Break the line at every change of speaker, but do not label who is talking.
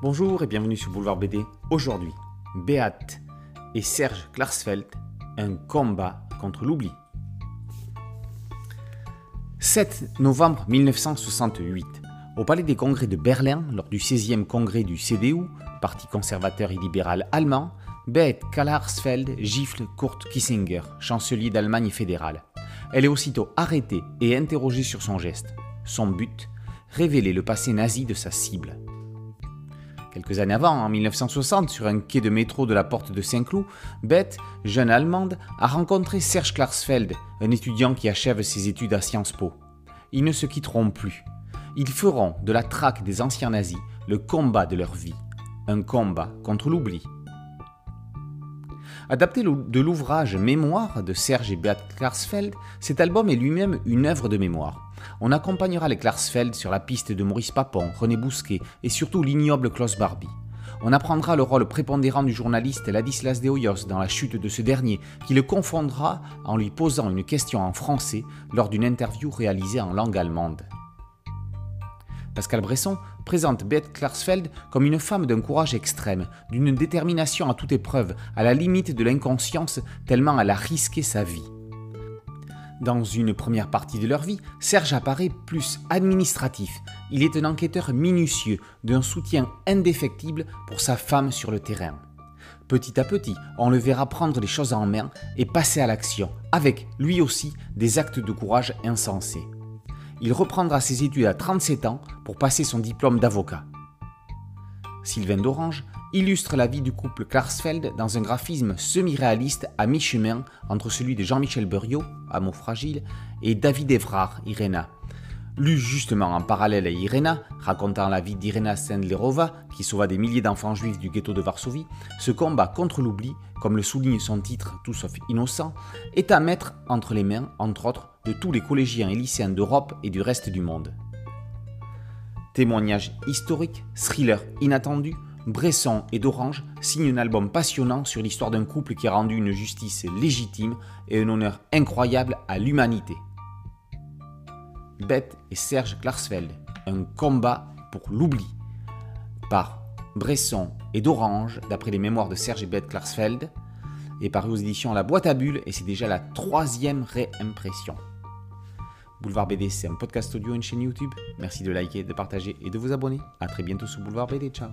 Bonjour et bienvenue sur Boulevard BD. Aujourd'hui, Beat et Serge Klarsfeld, un combat contre l'oubli. 7 novembre 1968, au Palais des Congrès de Berlin, lors du 16e congrès du CDU, Parti conservateur et libéral allemand, Beat Klarsfeld gifle Kurt Kissinger, chancelier d'Allemagne fédérale. Elle est aussitôt arrêtée et interrogée sur son geste. Son but Révéler le passé nazi de sa cible. Quelques années avant, en 1960, sur un quai de métro de la porte de Saint-Cloud, Beth, jeune allemande, a rencontré Serge Klarsfeld, un étudiant qui achève ses études à Sciences Po. Ils ne se quitteront plus. Ils feront de la traque des anciens nazis le combat de leur vie. Un combat contre l'oubli. Adapté de l'ouvrage Mémoire de Serge et Beat Klarsfeld, cet album est lui-même une œuvre de mémoire. On accompagnera les Klarsfeld sur la piste de Maurice Papon, René Bousquet et surtout l'ignoble Klaus Barbie. On apprendra le rôle prépondérant du journaliste Ladislas de Hoyos dans la chute de ce dernier, qui le confondra en lui posant une question en français lors d'une interview réalisée en langue allemande. Pascal Bresson présente Beth Klarsfeld comme une femme d'un courage extrême, d'une détermination à toute épreuve, à la limite de l'inconscience, tellement elle a risqué sa vie. Dans une première partie de leur vie, Serge apparaît plus administratif. Il est un enquêteur minutieux, d'un soutien indéfectible pour sa femme sur le terrain. Petit à petit, on le verra prendre les choses en main et passer à l'action, avec, lui aussi, des actes de courage insensés il reprendra ses études à 37 ans pour passer son diplôme d'avocat. Sylvain d'Orange illustre la vie du couple Klarsfeld dans un graphisme semi-réaliste à mi-chemin entre celui de Jean-Michel Buriot, Amour fragile, et David Evrard, Irena. Lu justement en parallèle à Irena, racontant la vie d'Irena Sendlerova, qui sauva des milliers d'enfants juifs du ghetto de Varsovie, ce combat contre l'oubli, comme le souligne son titre Tout sauf innocent, est à mettre entre les mains, entre autres, de tous les collégiens et lycéens d'Europe et du reste du monde. Témoignages historiques, thriller inattendu, Bresson et d'Orange signent un album passionnant sur l'histoire d'un couple qui a rendu une justice légitime et un honneur incroyable à l'humanité. Beth et Serge Klarsfeld, un combat pour l'oubli, par Bresson et d'Orange, d'après les mémoires de Serge et Beth Klarsfeld, et paru aux éditions La Boîte à Bulles, et c'est déjà la troisième réimpression. Boulevard BD, c'est un podcast audio une chaîne YouTube. Merci de liker, de partager et de vous abonner. A très bientôt sur Boulevard BD. Ciao